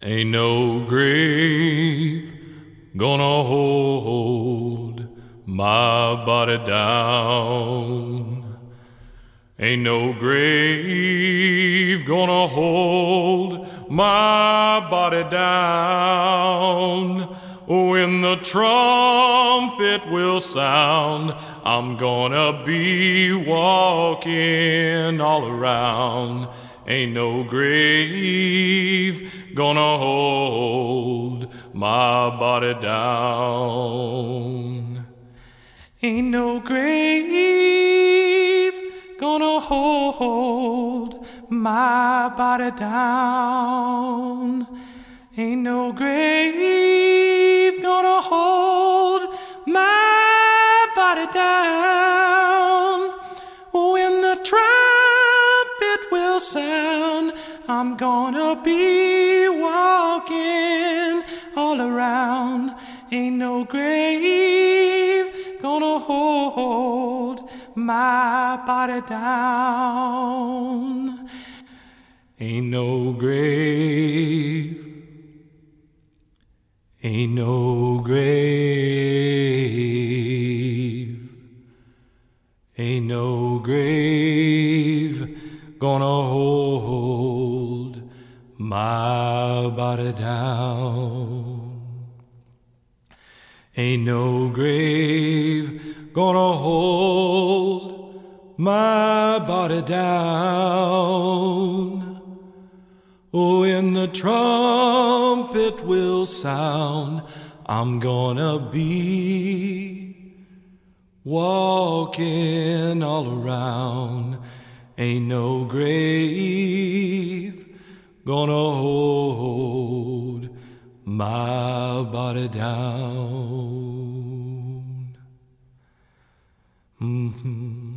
Ain't no grave gonna hold my body down. Ain't no grave gonna hold my body down. When the trumpet will sound, I'm gonna be walking all around. Ain't no grave gonna hold my body down. Ain't no grave gonna hold my body down. Ain't no grave gonna hold my body down. When the trumpet will sound, I'm gonna be walking all around. Ain't no grave gonna hold my body down. Ain't no grave, ain't no grave, ain't no grave gonna hold my body down. Ain't no grave gonna hold my body down. Oh, when the trumpet will sound, I'm gonna be walking all around. Ain't no grave gonna hold my body down. Mm-hmm.